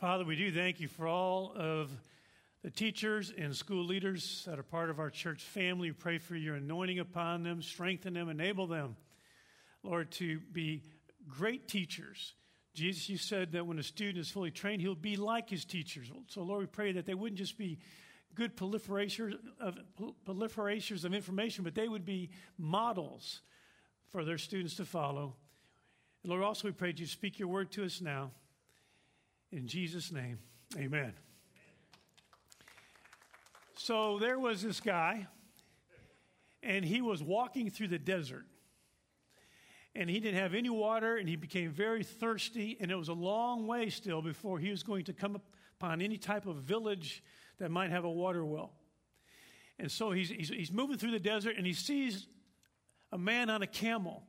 Father, we do thank you for all of the teachers and school leaders that are part of our church family. We pray for your anointing upon them, strengthen them, enable them, Lord, to be great teachers. Jesus, you said that when a student is fully trained, he'll be like his teachers. So, Lord, we pray that they wouldn't just be good proliferators of, proliferators of information, but they would be models for their students to follow. And Lord, also we pray that you speak your word to us now. In Jesus' name, amen. So there was this guy, and he was walking through the desert. And he didn't have any water, and he became very thirsty, and it was a long way still before he was going to come upon any type of village that might have a water well. And so he's, he's, he's moving through the desert, and he sees a man on a camel.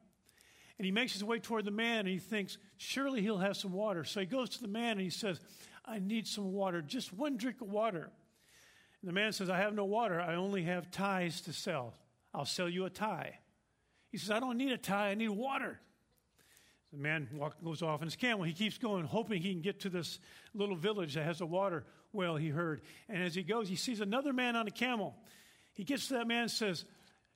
And he makes his way toward the man and he thinks, surely he'll have some water. So he goes to the man and he says, I need some water, just one drink of water. And the man says, I have no water. I only have ties to sell. I'll sell you a tie. He says, I don't need a tie. I need water. The man walk, goes off in his camel. He keeps going, hoping he can get to this little village that has a water well, he heard. And as he goes, he sees another man on a camel. He gets to that man and says,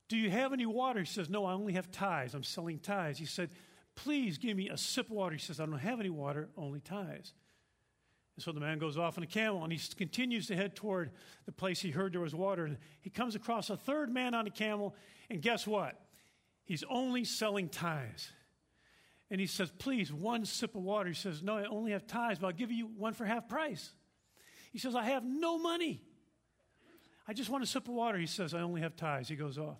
do you have any water? He says, No, I only have ties. I'm selling ties. He said, Please give me a sip of water. He says, I don't have any water, only ties. And so the man goes off on a camel and he continues to head toward the place he heard there was water. And he comes across a third man on a camel, and guess what? He's only selling ties. And he says, Please, one sip of water. He says, No, I only have ties, but I'll give you one for half price. He says, I have no money. I just want a sip of water. He says, I only have ties. He goes off.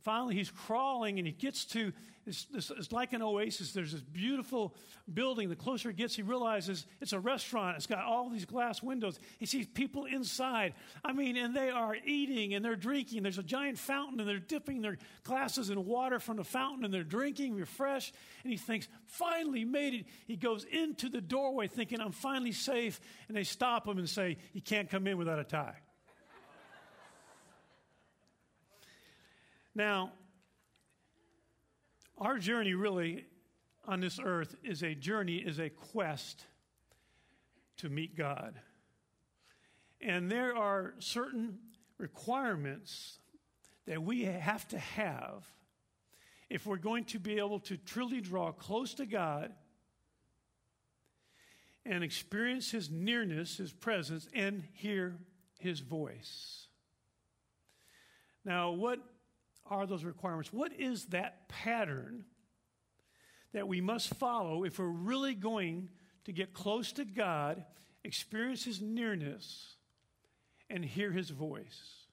Finally, he's crawling and he gets to this, it's like an oasis. There's this beautiful building. The closer he gets, he realizes it's a restaurant. It's got all these glass windows. He sees people inside. I mean, and they are eating and they're drinking. There's a giant fountain and they're dipping their glasses in water from the fountain and they're drinking, refreshed. And he thinks, finally made it. He goes into the doorway thinking, I'm finally safe. And they stop him and say, You can't come in without a tie. Now, our journey really on this earth is a journey, is a quest to meet God. And there are certain requirements that we have to have if we're going to be able to truly draw close to God and experience His nearness, His presence, and hear His voice. Now, what are those requirements? What is that pattern that we must follow if we're really going to get close to God, experience His nearness, and hear His voice?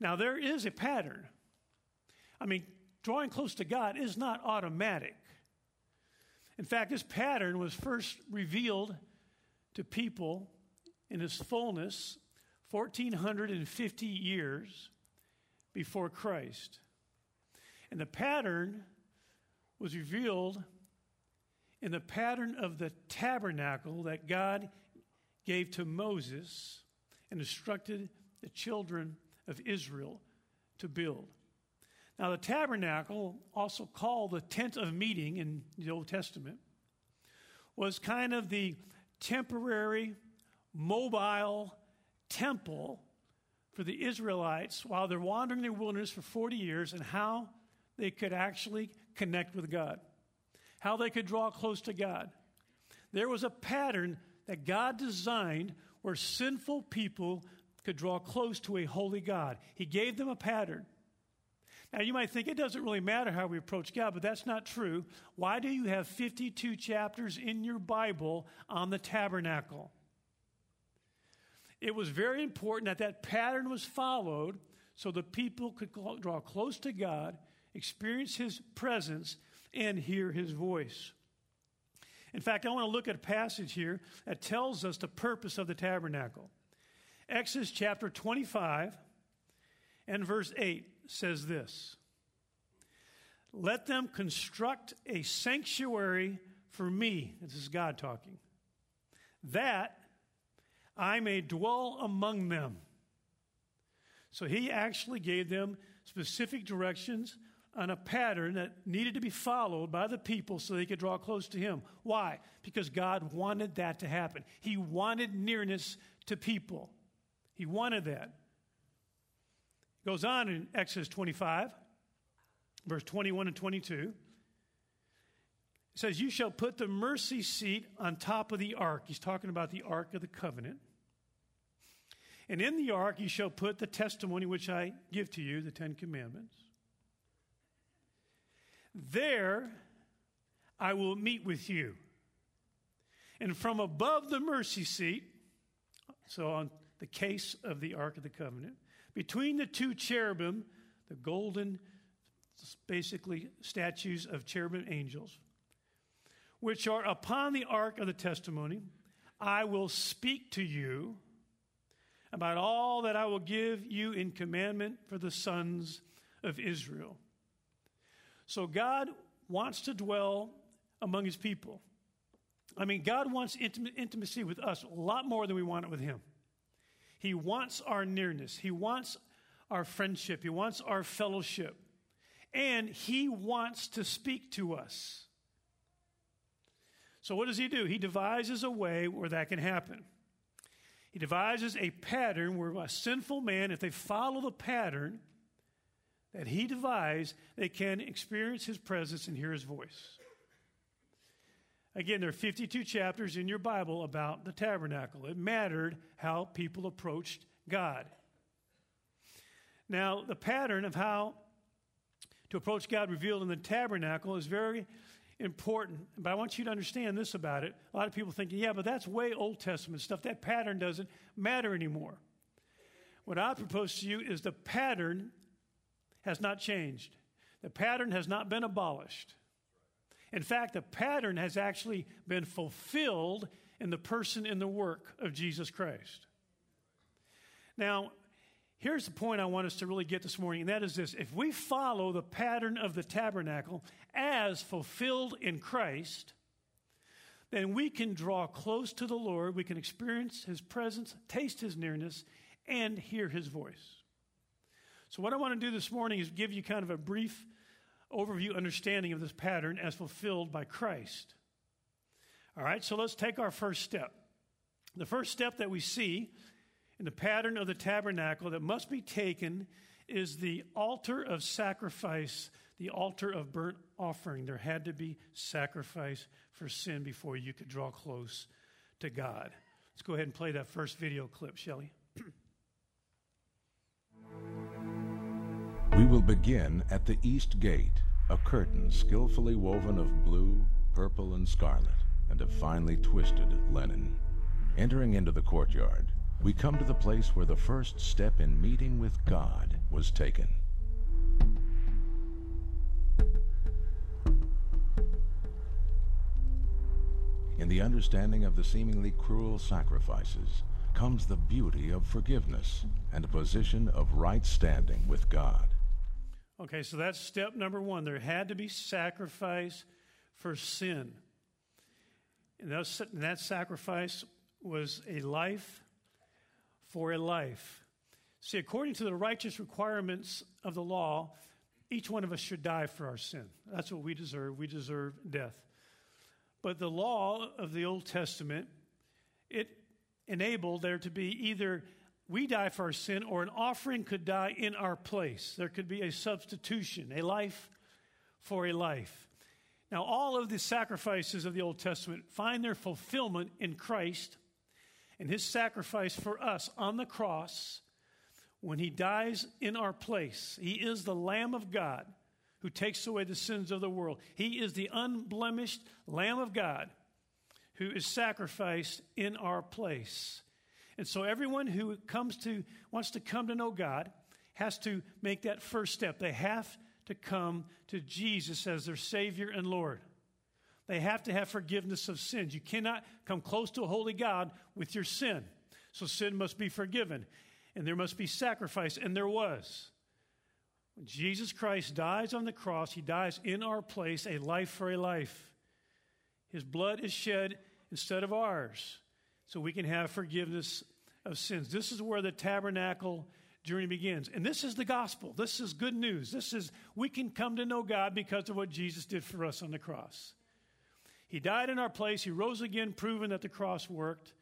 Now, there is a pattern. I mean, drawing close to God is not automatic. In fact, this pattern was first revealed to people in its fullness 1450 years before Christ. And the pattern was revealed in the pattern of the tabernacle that God gave to Moses and instructed the children of Israel to build. Now, the tabernacle, also called the tent of meeting in the Old Testament, was kind of the temporary, mobile temple for the Israelites while they're wandering in the wilderness for 40 years and how they could actually connect with God, how they could draw close to God. There was a pattern that God designed where sinful people could draw close to a holy God. He gave them a pattern. Now, you might think it doesn't really matter how we approach God, but that's not true. Why do you have 52 chapters in your Bible on the tabernacle? It was very important that that pattern was followed so the people could draw close to God, experience His presence, and hear His voice. In fact, I want to look at a passage here that tells us the purpose of the tabernacle. Exodus chapter 25 and verse 8 says this Let them construct a sanctuary for me. This is God talking. That I may dwell among them. So he actually gave them specific directions on a pattern that needed to be followed by the people so they could draw close to him. Why? Because God wanted that to happen. He wanted nearness to people. He wanted that. It Goes on in Exodus 25, verse 21 and 22. It says, You shall put the mercy seat on top of the ark. He's talking about the ark of the covenant. And in the ark you shall put the testimony which I give to you, the Ten Commandments. There I will meet with you. And from above the mercy seat, so on the case of the Ark of the Covenant, between the two cherubim, the golden, basically statues of cherubim angels, which are upon the ark of the testimony, I will speak to you about all that I will give you in commandment for the sons of Israel. So God wants to dwell among his people. I mean, God wants intimacy with us a lot more than we want it with him. He wants our nearness, he wants our friendship, he wants our fellowship, and he wants to speak to us. So, what does he do? He devises a way where that can happen. He devises a pattern where a sinful man, if they follow the pattern that he devised, they can experience his presence and hear his voice. Again, there are 52 chapters in your Bible about the tabernacle. It mattered how people approached God. Now, the pattern of how to approach God revealed in the tabernacle is very important. But I want you to understand this about it. A lot of people think, yeah, but that's way Old Testament stuff. That pattern doesn't matter anymore. What I propose to you is the pattern has not changed, the pattern has not been abolished. In fact, the pattern has actually been fulfilled in the person and the work of Jesus Christ. Now, Here's the point I want us to really get this morning, and that is this. If we follow the pattern of the tabernacle as fulfilled in Christ, then we can draw close to the Lord, we can experience His presence, taste His nearness, and hear His voice. So, what I want to do this morning is give you kind of a brief overview understanding of this pattern as fulfilled by Christ. All right, so let's take our first step. The first step that we see in the pattern of the tabernacle that must be taken is the altar of sacrifice, the altar of burnt offering. There had to be sacrifice for sin before you could draw close to God. Let's go ahead and play that first video clip, Shelley. we will begin at the east gate, a curtain skillfully woven of blue, purple, and scarlet, and of finely twisted linen. Entering into the courtyard, we come to the place where the first step in meeting with God was taken. In the understanding of the seemingly cruel sacrifices comes the beauty of forgiveness and a position of right standing with God. Okay, so that's step number one. There had to be sacrifice for sin. And that, that sacrifice was a life for a life. See, according to the righteous requirements of the law, each one of us should die for our sin. That's what we deserve. We deserve death. But the law of the Old Testament, it enabled there to be either we die for our sin or an offering could die in our place. There could be a substitution, a life for a life. Now, all of the sacrifices of the Old Testament find their fulfillment in Christ and his sacrifice for us on the cross when he dies in our place. He is the Lamb of God who takes away the sins of the world. He is the unblemished Lamb of God who is sacrificed in our place. And so everyone who comes to wants to come to know God has to make that first step. They have to come to Jesus as their Savior and Lord. They have to have forgiveness of sins. You cannot come close to a holy God with your sin. So sin must be forgiven, and there must be sacrifice, and there was. When Jesus Christ dies on the cross, he dies in our place, a life for a life. His blood is shed instead of ours, so we can have forgiveness of sins. This is where the tabernacle journey begins. And this is the gospel. This is good news. This is, we can come to know God because of what Jesus did for us on the cross. He died in our place. He rose again, proving that the cross worked.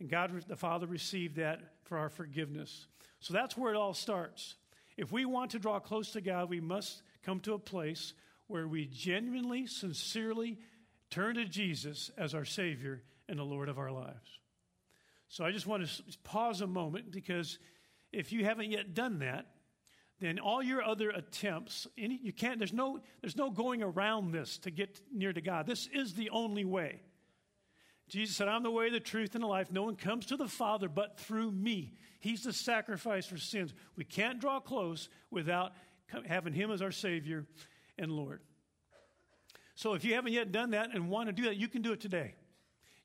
And God the Father received that for our forgiveness. So that's where it all starts. If we want to draw close to God, we must come to a place where we genuinely, sincerely turn to Jesus as our Savior and the Lord of our lives. So I just want to pause a moment because if you haven't yet done that, then all your other attempts, any, you can't, there's no, there's no going around this to get near to God. This is the only way. Jesus said, I'm the way, the truth, and the life. No one comes to the Father but through me. He's the sacrifice for sins. We can't draw close without having Him as our Savior and Lord. So if you haven't yet done that and want to do that, you can do it today.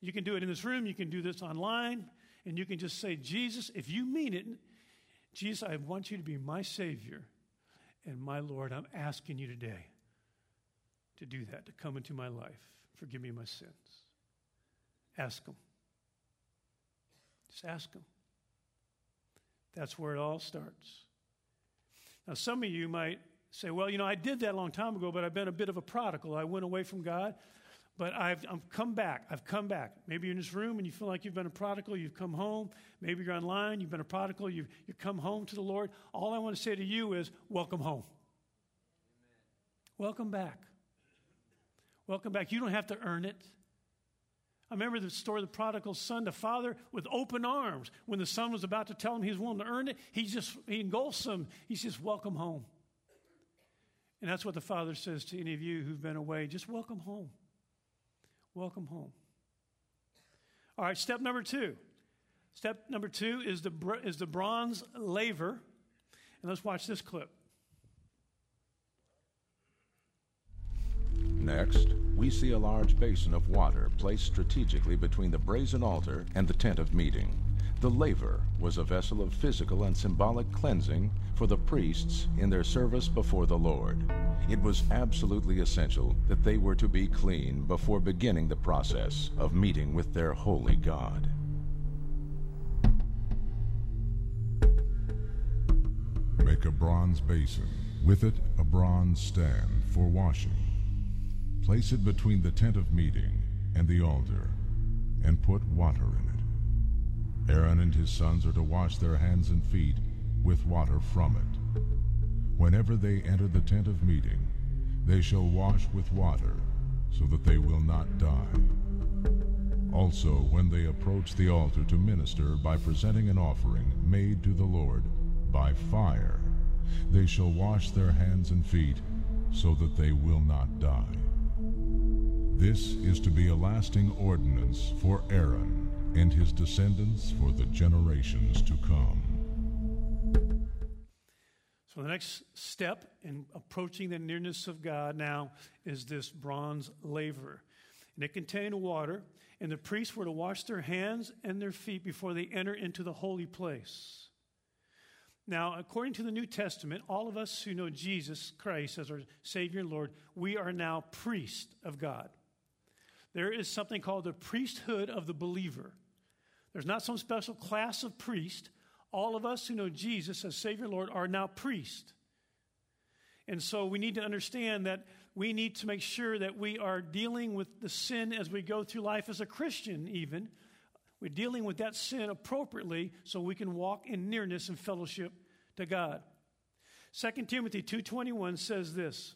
You can do it in this room, you can do this online, and you can just say, Jesus, if you mean it, Jesus, I want you to be my Savior and my Lord. I'm asking you today to do that, to come into my life. Forgive me my sins. Ask Him. Just ask Him. That's where it all starts. Now, some of you might say, well, you know, I did that a long time ago, but I've been a bit of a prodigal. I went away from God. But I've, I've come back. I've come back. Maybe you're in this room and you feel like you've been a prodigal. You've come home. Maybe you're online. You've been a prodigal. You've, you've come home to the Lord. All I want to say to you is welcome home. Amen. Welcome back. Welcome back. You don't have to earn it. I remember the story of the prodigal son, the father with open arms. When the son was about to tell him he was willing to earn it, he just he engulfs him. He says, Welcome home. And that's what the father says to any of you who've been away. Just welcome home. Welcome home. All right, step number two. Step number two is the, is the bronze laver. And let's watch this clip. Next, we see a large basin of water placed strategically between the brazen altar and the tent of meeting. The laver was a vessel of physical and symbolic cleansing for the priests in their service before the Lord. It was absolutely essential that they were to be clean before beginning the process of meeting with their holy God. Make a bronze basin, with it a bronze stand for washing. Place it between the tent of meeting and the altar, and put water in it. Aaron and his sons are to wash their hands and feet with water from it. Whenever they enter the tent of meeting, they shall wash with water, so that they will not die. Also, when they approach the altar to minister by presenting an offering made to the Lord by fire, they shall wash their hands and feet, so that they will not die. This is to be a lasting ordinance for Aaron and his descendants for the generations to come. So, the next step in approaching the nearness of God now is this bronze laver. And it contained water, and the priests were to wash their hands and their feet before they enter into the holy place. Now, according to the New Testament, all of us who know Jesus Christ as our Savior and Lord, we are now priests of God there is something called the priesthood of the believer. There's not some special class of priest. All of us who know Jesus as Savior Lord are now priests. And so we need to understand that we need to make sure that we are dealing with the sin as we go through life as a Christian, even. We're dealing with that sin appropriately so we can walk in nearness and fellowship to God. 2 Timothy 2:21 says this: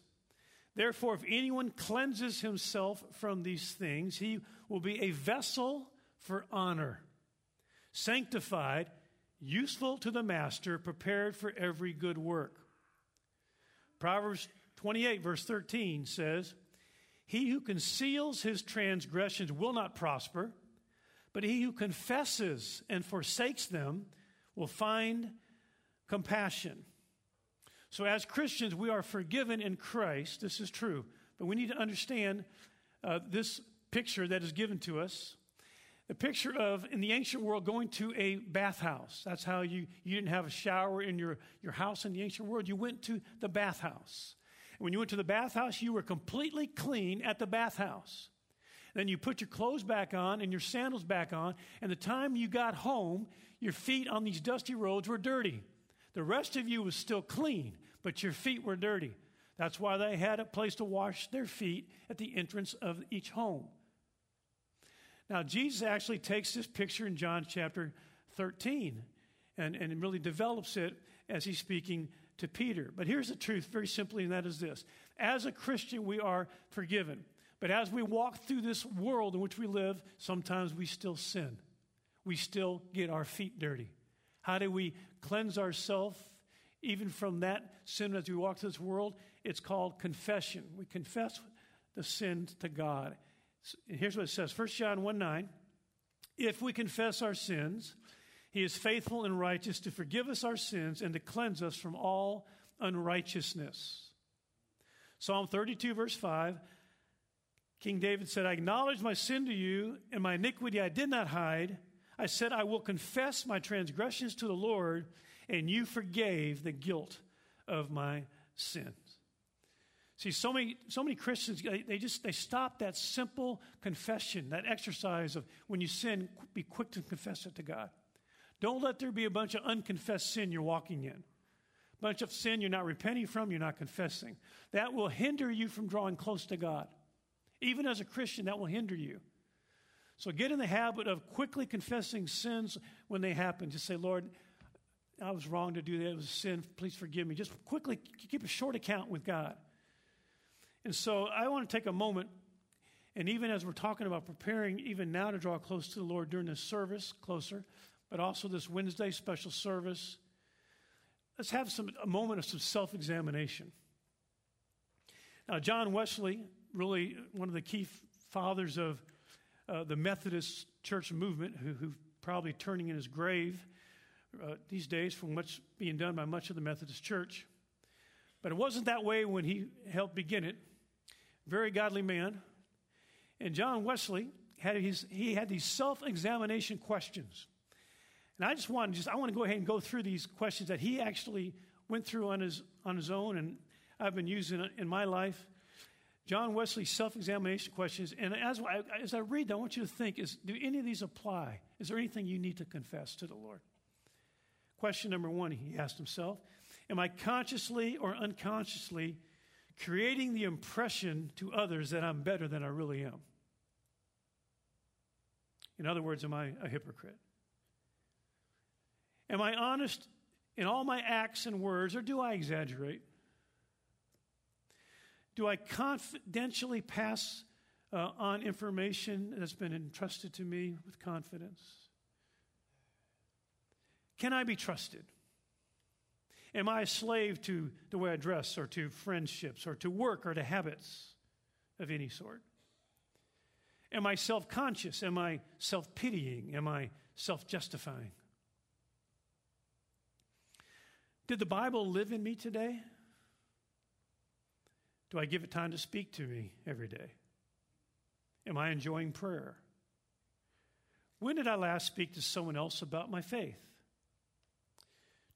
Therefore, if anyone cleanses himself from these things, he will be a vessel for honor, sanctified, useful to the master, prepared for every good work. Proverbs 28, verse 13 says, He who conceals his transgressions will not prosper, but he who confesses and forsakes them will find compassion. So, as Christians, we are forgiven in Christ. This is true. But we need to understand uh, this picture that is given to us. The picture of, in the ancient world, going to a bathhouse. That's how you, you didn't have a shower in your, your house in the ancient world. You went to the bathhouse. And when you went to the bathhouse, you were completely clean at the bathhouse. Then you put your clothes back on and your sandals back on, and the time you got home, your feet on these dusty roads were dirty. The rest of you was still clean, but your feet were dirty. That's why they had a place to wash their feet at the entrance of each home. Now, Jesus actually takes this picture in John chapter 13 and, and really develops it as he's speaking to Peter. But here's the truth, very simply, and that is this As a Christian, we are forgiven. But as we walk through this world in which we live, sometimes we still sin. We still get our feet dirty. How do we cleanse ourselves even from that sin as we walk through this world? It's called confession. We confess the sin to God. Here's what it says 1 John 1 9. If we confess our sins, he is faithful and righteous to forgive us our sins and to cleanse us from all unrighteousness. Psalm 32, verse 5 King David said, I acknowledge my sin to you, and my iniquity I did not hide. I said, I will confess my transgressions to the Lord, and you forgave the guilt of my sins. See, so many, so many Christians, they just they stop that simple confession, that exercise of when you sin, be quick to confess it to God. Don't let there be a bunch of unconfessed sin you're walking in. A bunch of sin you're not repenting from, you're not confessing. That will hinder you from drawing close to God. Even as a Christian, that will hinder you. So get in the habit of quickly confessing sins when they happen. Just say, Lord, I was wrong to do that. It was sin. Please forgive me. Just quickly keep a short account with God. And so I want to take a moment, and even as we're talking about preparing, even now to draw close to the Lord during this service, closer, but also this Wednesday special service, let's have some, a moment of some self examination. Now, John Wesley, really one of the key fathers of uh, the Methodist church movement, who, probably turning in his grave uh, these days from what's being done by much of the Methodist church. But it wasn't that way when he helped begin it. Very godly man. And John Wesley had his, he had these self examination questions. And I just want to just I want to go ahead and go through these questions that he actually went through on his on his own, and I've been using in my life. John Wesley's self-examination questions, and as I, as I read them, I want you to think: Is do any of these apply? Is there anything you need to confess to the Lord? Question number one: He asked himself, "Am I consciously or unconsciously creating the impression to others that I'm better than I really am?" In other words, am I a hypocrite? Am I honest in all my acts and words, or do I exaggerate? Do I confidentially pass uh, on information that's been entrusted to me with confidence? Can I be trusted? Am I a slave to the way I dress, or to friendships, or to work, or to habits of any sort? Am I self conscious? Am I self pitying? Am I self justifying? Did the Bible live in me today? Do I give it time to speak to me every day? Am I enjoying prayer? When did I last speak to someone else about my faith?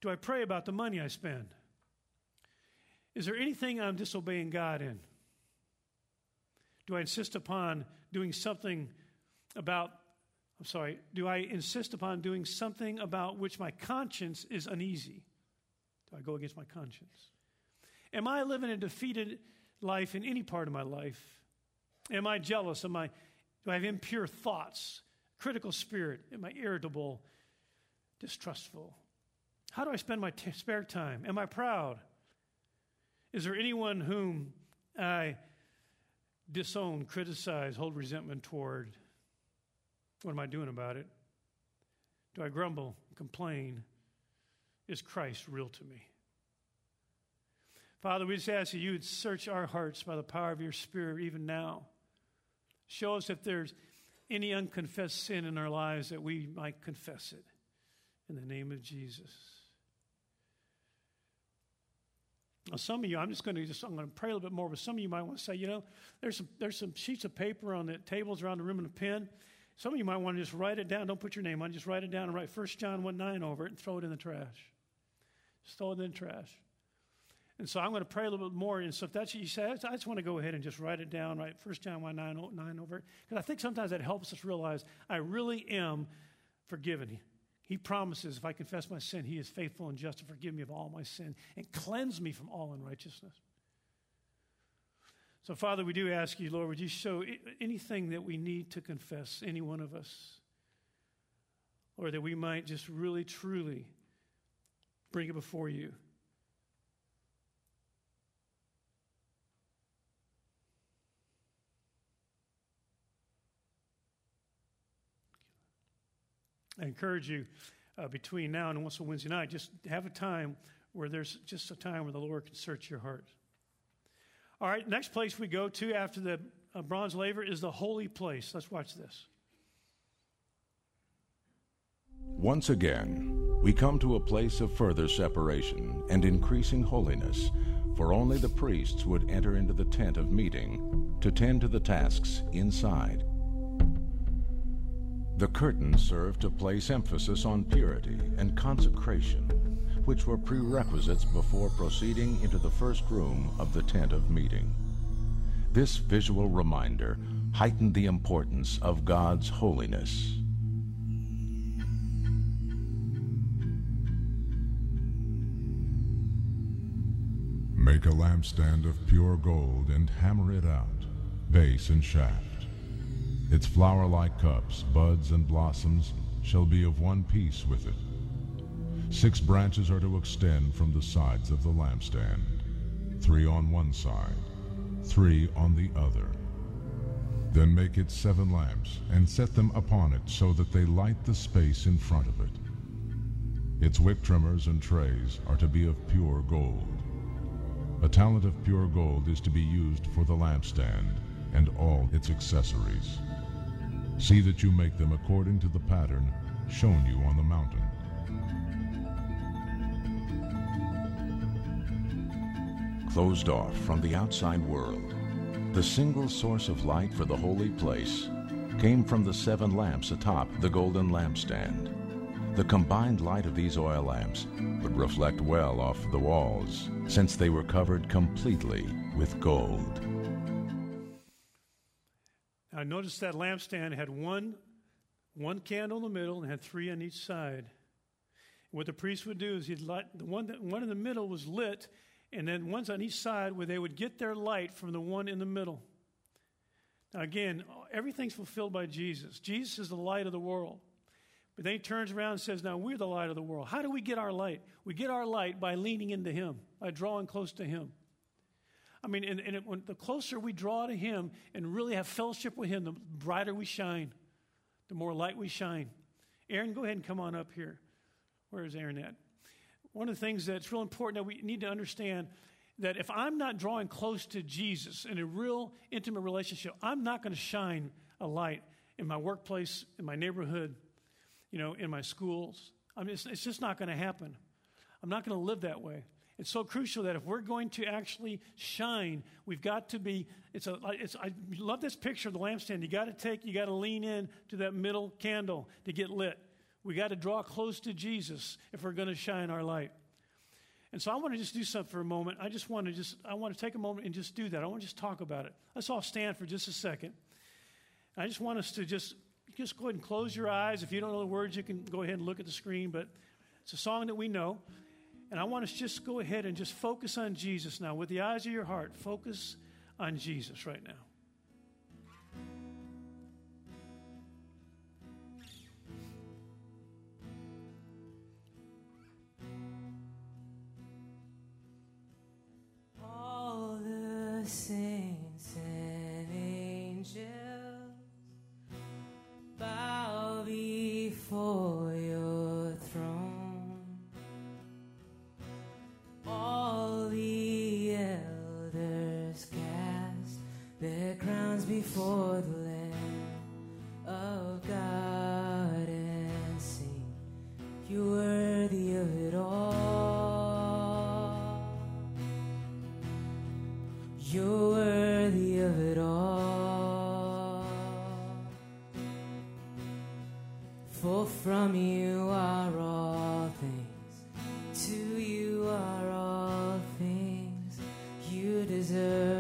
Do I pray about the money I spend? Is there anything I'm disobeying God in? Do I insist upon doing something about, I'm sorry, do I insist upon doing something about which my conscience is uneasy? Do I go against my conscience? Am I living a defeated life in any part of my life? Am I jealous? Am I, do I have impure thoughts, critical spirit? Am I irritable, distrustful? How do I spend my t- spare time? Am I proud? Is there anyone whom I disown, criticize, hold resentment toward? What am I doing about it? Do I grumble, complain? Is Christ real to me? Father, we just ask that you would search our hearts by the power of your Spirit even now. Show us if there's any unconfessed sin in our lives that we might confess it in the name of Jesus. Now, some of you, I'm just going to just I'm going to pray a little bit more, but some of you might want to say, you know, there's some there's some sheets of paper on the tables around the room and a pen. Some of you might want to just write it down. Don't put your name on. Just write it down and write 1 John 1 9 over it and throw it in the trash. Just throw it in the trash. And so I'm going to pray a little bit more. And so if that's what you say, I just want to go ahead and just write it down, write 1 John 1 9, 9 over it. Because I think sometimes that helps us realize I really am forgiven. He promises, if I confess my sin, He is faithful and just to forgive me of all my sin and cleanse me from all unrighteousness. So, Father, we do ask you, Lord, would you show anything that we need to confess, any one of us, or that we might just really, truly bring it before you. Encourage you uh, between now and once a Wednesday night, just have a time where there's just a time where the Lord can search your heart. All right, next place we go to after the uh, bronze laver is the holy place. Let's watch this. Once again, we come to a place of further separation and increasing holiness, for only the priests would enter into the tent of meeting to tend to the tasks inside. The curtain served to place emphasis on purity and consecration, which were prerequisites before proceeding into the first room of the tent of meeting. This visual reminder heightened the importance of God's holiness. Make a lampstand of pure gold and hammer it out, base and shaft. Its flower-like cups, buds, and blossoms shall be of one piece with it. Six branches are to extend from the sides of the lampstand, three on one side, three on the other. Then make it seven lamps, and set them upon it so that they light the space in front of it. Its wick trimmers and trays are to be of pure gold. A talent of pure gold is to be used for the lampstand and all its accessories. See that you make them according to the pattern shown you on the mountain. Closed off from the outside world, the single source of light for the holy place came from the seven lamps atop the golden lampstand. The combined light of these oil lamps would reflect well off the walls, since they were covered completely with gold. Now, noticed that lampstand had one, one candle in the middle and had three on each side. What the priest would do is he'd light the one that one in the middle was lit, and then ones on each side where they would get their light from the one in the middle. Now, again, everything's fulfilled by Jesus. Jesus is the light of the world. But then he turns around and says, Now we're the light of the world. How do we get our light? We get our light by leaning into him, by drawing close to him. I mean, and, and it, when, the closer we draw to Him and really have fellowship with Him, the brighter we shine, the more light we shine. Aaron, go ahead and come on up here. Where is Aaron at? One of the things that's real important that we need to understand that if I'm not drawing close to Jesus in a real intimate relationship, I'm not going to shine a light in my workplace, in my neighborhood, you know, in my schools. I mean, it's, it's just not going to happen. I'm not going to live that way. It's so crucial that if we're going to actually shine, we've got to be. It's a. It's, I love this picture of the lampstand. You got to take. You got to lean in to that middle candle to get lit. We got to draw close to Jesus if we're going to shine our light. And so I want to just do something for a moment. I just want to just. I want to take a moment and just do that. I want to just talk about it. Let's all stand for just a second. I just want us to just just go ahead and close your eyes. If you don't know the words, you can go ahead and look at the screen. But it's a song that we know. And I want us just go ahead and just focus on Jesus now. With the eyes of your heart, focus on Jesus right now.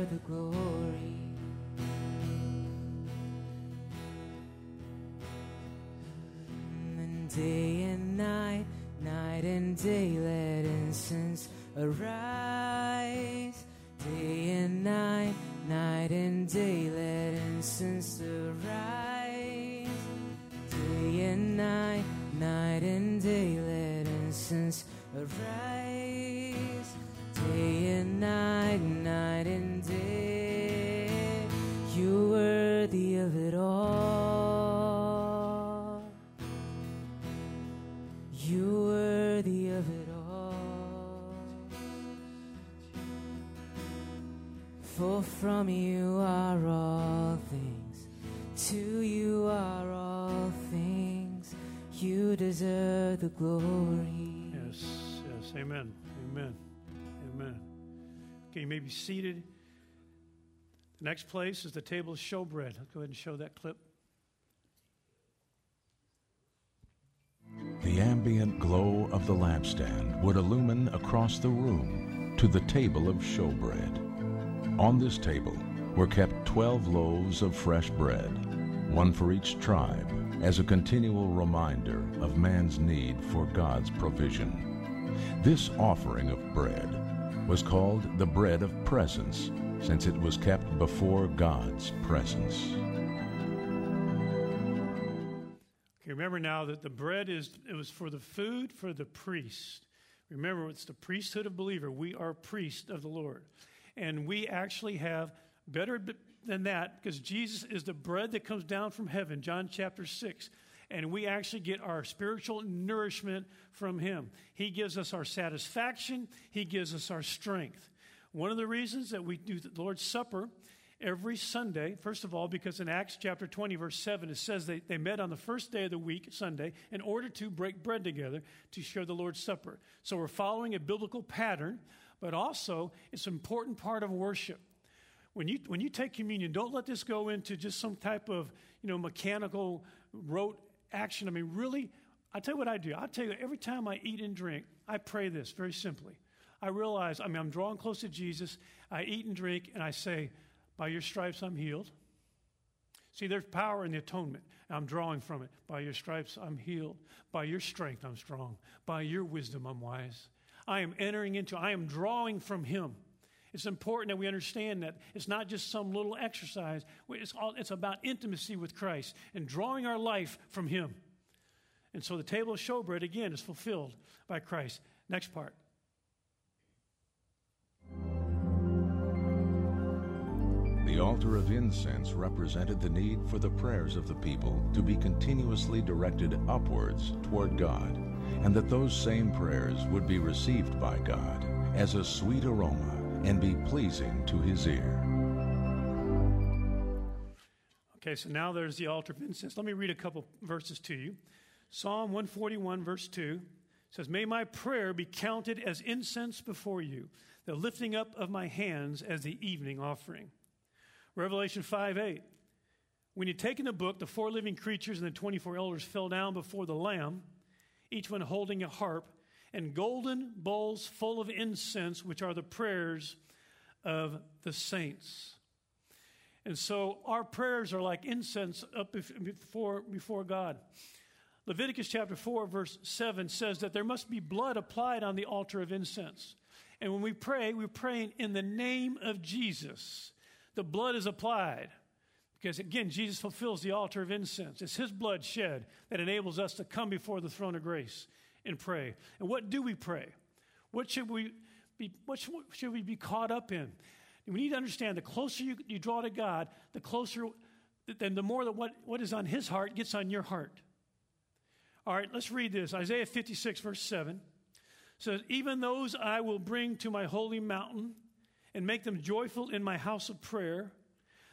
The glory. And day and night night and day let incense arise. Amen. Amen. Amen. Okay, you may be seated. The next place is the table of showbread. Let's go ahead and show that clip. The ambient glow of the lampstand would illumine across the room to the table of showbread. On this table were kept 12 loaves of fresh bread, one for each tribe, as a continual reminder of man's need for God's provision. This offering of bread was called the bread of presence, since it was kept before God's presence. Okay, remember now that the bread is it was for the food for the priest. Remember, it's the priesthood of believer. We are priests of the Lord. And we actually have better than that because Jesus is the bread that comes down from heaven, John chapter 6. And we actually get our spiritual nourishment from him. He gives us our satisfaction, he gives us our strength. One of the reasons that we do the Lord's Supper every Sunday, first of all, because in Acts chapter 20, verse 7, it says they, they met on the first day of the week, Sunday, in order to break bread together to share the Lord's Supper. So we're following a biblical pattern, but also it's an important part of worship. When you, when you take communion, don't let this go into just some type of you know, mechanical, rote action. I mean, really, i tell you what I do. i tell you, every time I eat and drink, I pray this very simply. I realize, I mean, I'm drawing close to Jesus. I eat and drink, and I say, By your stripes, I'm healed. See, there's power in the atonement. I'm drawing from it. By your stripes, I'm healed. By your strength, I'm strong. By your wisdom, I'm wise. I am entering into, I am drawing from Him. It's important that we understand that it's not just some little exercise. It's, all, it's about intimacy with Christ and drawing our life from Him. And so the table of showbread, again, is fulfilled by Christ. Next part. The altar of incense represented the need for the prayers of the people to be continuously directed upwards toward God, and that those same prayers would be received by God as a sweet aroma and be pleasing to his ear. Okay, so now there's the altar of incense. Let me read a couple verses to you. Psalm 141, verse 2 says, May my prayer be counted as incense before you, the lifting up of my hands as the evening offering. Revelation 5 8. When you take in the book, the four living creatures and the 24 elders fell down before the Lamb, each one holding a harp, and golden bowls full of incense, which are the prayers of the saints. And so our prayers are like incense up before, before God. Leviticus chapter 4, verse 7 says that there must be blood applied on the altar of incense. And when we pray, we're praying in the name of Jesus. The blood is applied. Because again, Jesus fulfills the altar of incense. It's his blood shed that enables us to come before the throne of grace and pray. And what do we pray? What should we be, what should we be caught up in? we need to understand the closer you, you draw to God, the closer, then the more that what, what is on his heart gets on your heart. All right, let's read this. Isaiah 56, verse 7 says, Even those I will bring to my holy mountain and make them joyful in my house of prayer.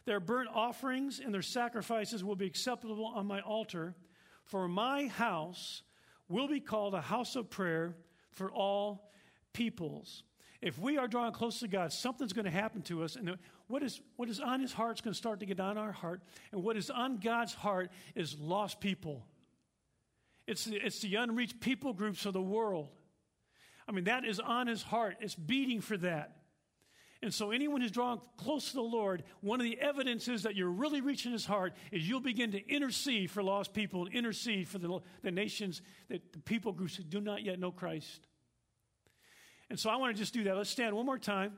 Their burnt offerings and their sacrifices will be acceptable on my altar, for my house will be called a house of prayer for all peoples. If we are drawing close to God, something's going to happen to us. And what is, what is on his heart is going to start to get on our heart. And what is on God's heart is lost people. It's the, it's the unreached people groups of the world. I mean, that is on his heart. It's beating for that. And so, anyone who's drawn close to the Lord, one of the evidences that you're really reaching his heart is you'll begin to intercede for lost people and intercede for the, the nations, that the people groups who do not yet know Christ. And so, I want to just do that. Let's stand one more time.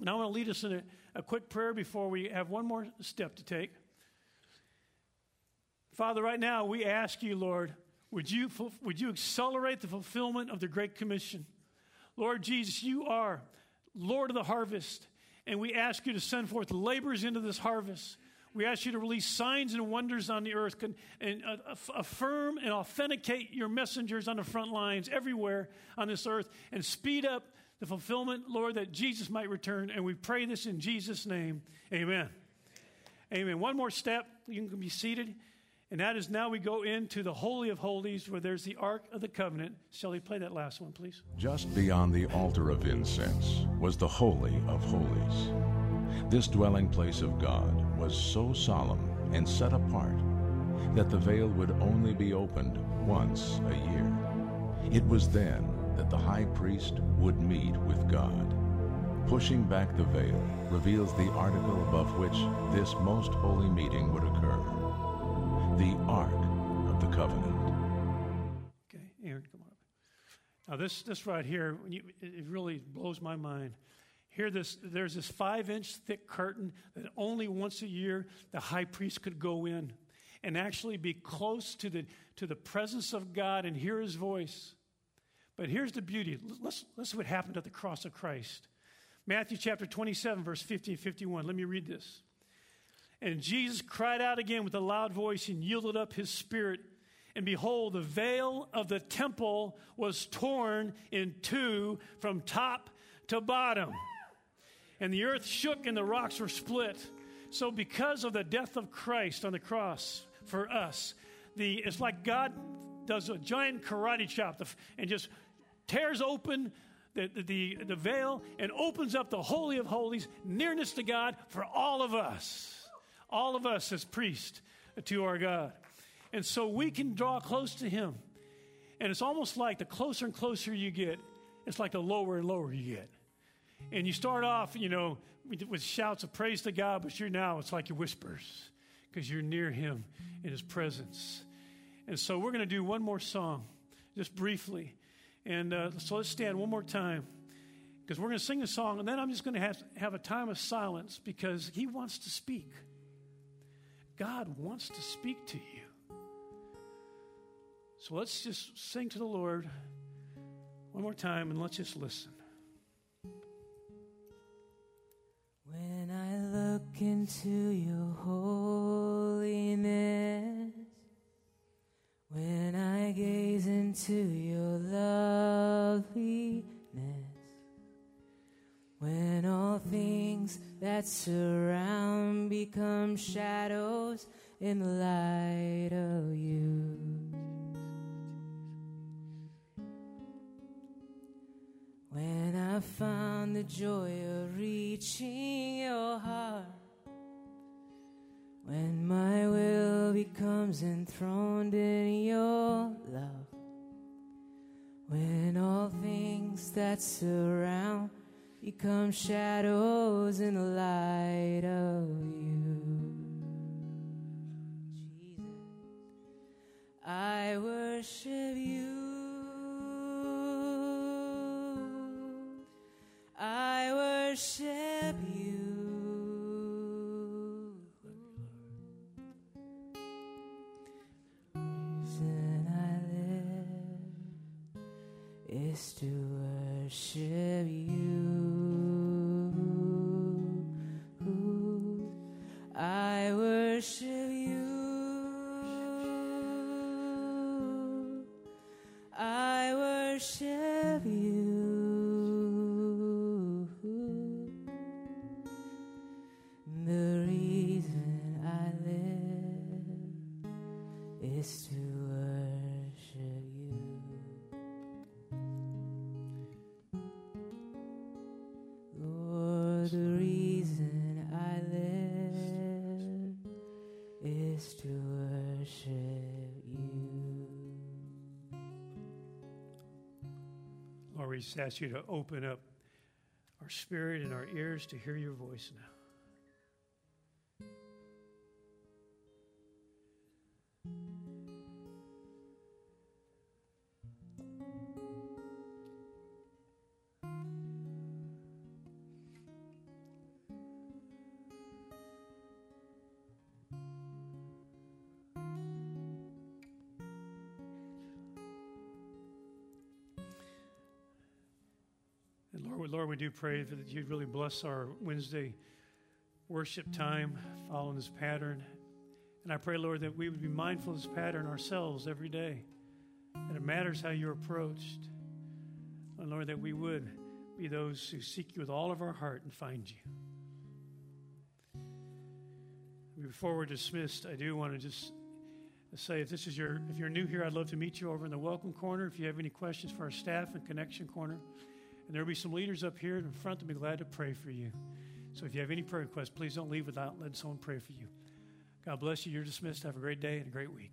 And I want to lead us in a, a quick prayer before we have one more step to take. Father, right now we ask you, Lord, would you, would you accelerate the fulfillment of the Great Commission? Lord Jesus, you are Lord of the harvest, and we ask you to send forth laborers into this harvest. We ask you to release signs and wonders on the earth and uh, affirm and authenticate your messengers on the front lines everywhere on this earth and speed up the fulfillment, Lord, that Jesus might return. And we pray this in Jesus' name. Amen. Amen. One more step. You can be seated. And that is now we go into the Holy of Holies where there's the Ark of the Covenant. Shelley, play that last one, please. Just beyond the altar of incense was the Holy of Holies. This dwelling place of God was so solemn and set apart that the veil would only be opened once a year. It was then that the high priest would meet with God. Pushing back the veil reveals the article above which this most holy meeting would occur the Ark of the Covenant. Okay, Aaron, come on up. Now, this, this right here, you, it really blows my mind. Here, this, there's this five inch thick curtain that only once a year the high priest could go in and actually be close to the, to the presence of God and hear his voice. But here's the beauty. Let's, let's see what happened at the cross of Christ. Matthew chapter 27, verse 50 and 51. Let me read this. And Jesus cried out again with a loud voice and yielded up his spirit. And behold, the veil of the temple was torn in two from top to bottom. And the earth shook and the rocks were split. So, because of the death of Christ on the cross for us, the, it's like God does a giant karate chop and just tears open the, the, the veil and opens up the Holy of Holies, nearness to God for all of us all of us as priests to our God. And so we can draw close to Him. And it's almost like the closer and closer you get, it's like the lower and lower you get. And you start off, you know, with shouts of praise to God, but you're now, it's like your whispers because you're near Him in His presence. And so we're going to do one more song, just briefly. And uh, so let's stand one more time because we're going to sing a song, and then I'm just going to have, have a time of silence because He wants to speak. God wants to speak to you. So let's just sing to the Lord one more time and let's just listen. When I look into your holiness, when I gaze into your loveliness, that surround become shadows in the light of you. When I found the joy of reaching your heart, when my will becomes enthroned in your love, when all things that surround become shadows in the light of you. Jesus, I worship you. I worship you. Just ask you to open up our spirit and our ears to hear your voice now. Lord, we do pray that you'd really bless our Wednesday worship time following this pattern. And I pray, Lord, that we would be mindful of this pattern ourselves every day. That it matters how you're approached. And Lord, that we would be those who seek you with all of our heart and find you. Before we're dismissed, I do want to just say if this is your if you're new here, I'd love to meet you over in the welcome corner. If you have any questions for our staff and connection corner. And there will be some leaders up here in front that will be glad to pray for you. So if you have any prayer requests, please don't leave without letting someone pray for you. God bless you. You're dismissed. Have a great day and a great week.